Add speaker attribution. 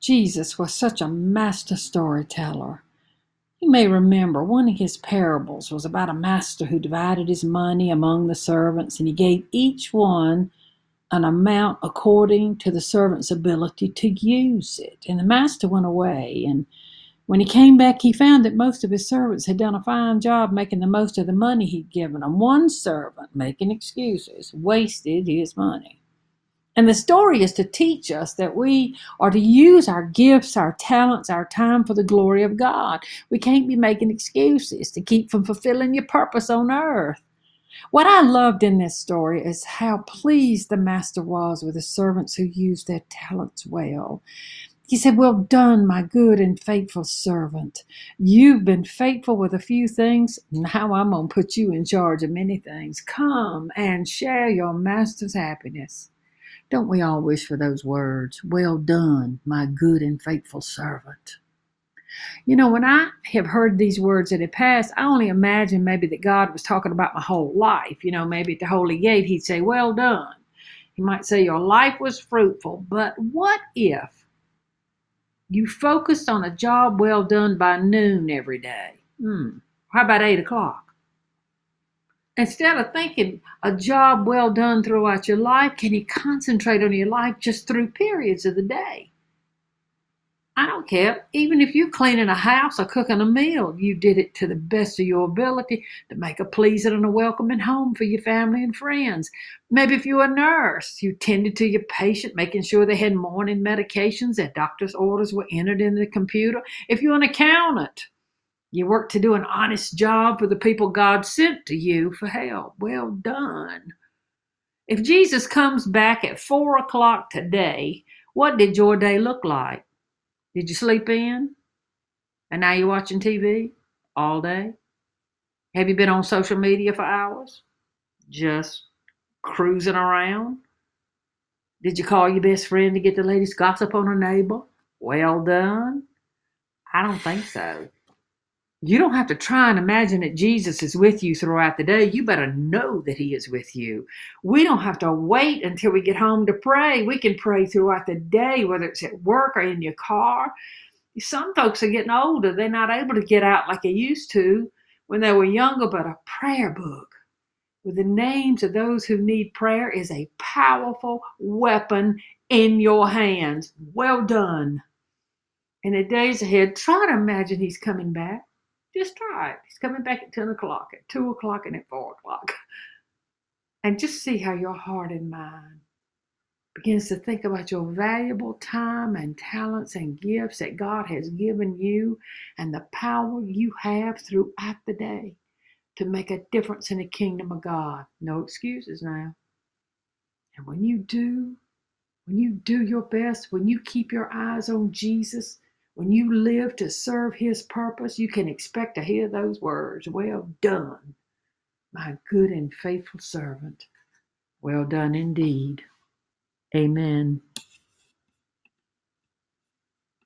Speaker 1: Jesus was such a master storyteller. You may remember one of his parables was about a master who divided his money among the servants and he gave each one an amount according to the servant's ability to use it. And the master went away and when he came back, he found that most of his servants had done a fine job making the most of the money he'd given them. One servant, making excuses, wasted his money. And the story is to teach us that we are to use our gifts, our talents, our time for the glory of God. We can't be making excuses to keep from fulfilling your purpose on earth. What I loved in this story is how pleased the master was with the servants who used their talents well. He said, Well done, my good and faithful servant. You've been faithful with a few things. Now I'm going to put you in charge of many things. Come and share your master's happiness. Don't we all wish for those words? Well done, my good and faithful servant. You know, when I have heard these words in the past, I only imagine maybe that God was talking about my whole life. You know, maybe at the Holy Gate, He'd say, Well done. He might say, Your life was fruitful. But what if you focused on a job well done by noon every day. Hmm. How about eight o'clock? Instead of thinking a job well done throughout your life, can you concentrate on your life just through periods of the day? I don't care. Even if you're cleaning a house or cooking a meal, you did it to the best of your ability to make a pleasing and a welcoming home for your family and friends. Maybe if you're a nurse, you tended to your patient, making sure they had morning medications, their doctor's orders were entered in the computer. If you're an accountant, you worked to do an honest job for the people God sent to you for help. Well done. If Jesus comes back at four o'clock today, what did your day look like? Did you sleep in? And now you're watching TV all day? Have you been on social media for hours? Just cruising around? Did you call your best friend to get the latest gossip on a neighbor? Well done. I don't think so. You don't have to try and imagine that Jesus is with you throughout the day. You better know that He is with you. We don't have to wait until we get home to pray. We can pray throughout the day, whether it's at work or in your car. Some folks are getting older. They're not able to get out like they used to when they were younger, but a prayer book with the names of those who need prayer is a powerful weapon in your hands. Well done. In the days ahead, try to imagine He's coming back. Just try it. He's coming back at 10 o'clock, at 2 o'clock, and at 4 o'clock. And just see how your heart and mind begins to think about your valuable time and talents and gifts that God has given you and the power you have throughout the day to make a difference in the kingdom of God. No excuses now. And when you do, when you do your best, when you keep your eyes on Jesus, when you live to serve His purpose, you can expect to hear those words Well done, my good and faithful servant. Well done indeed. Amen.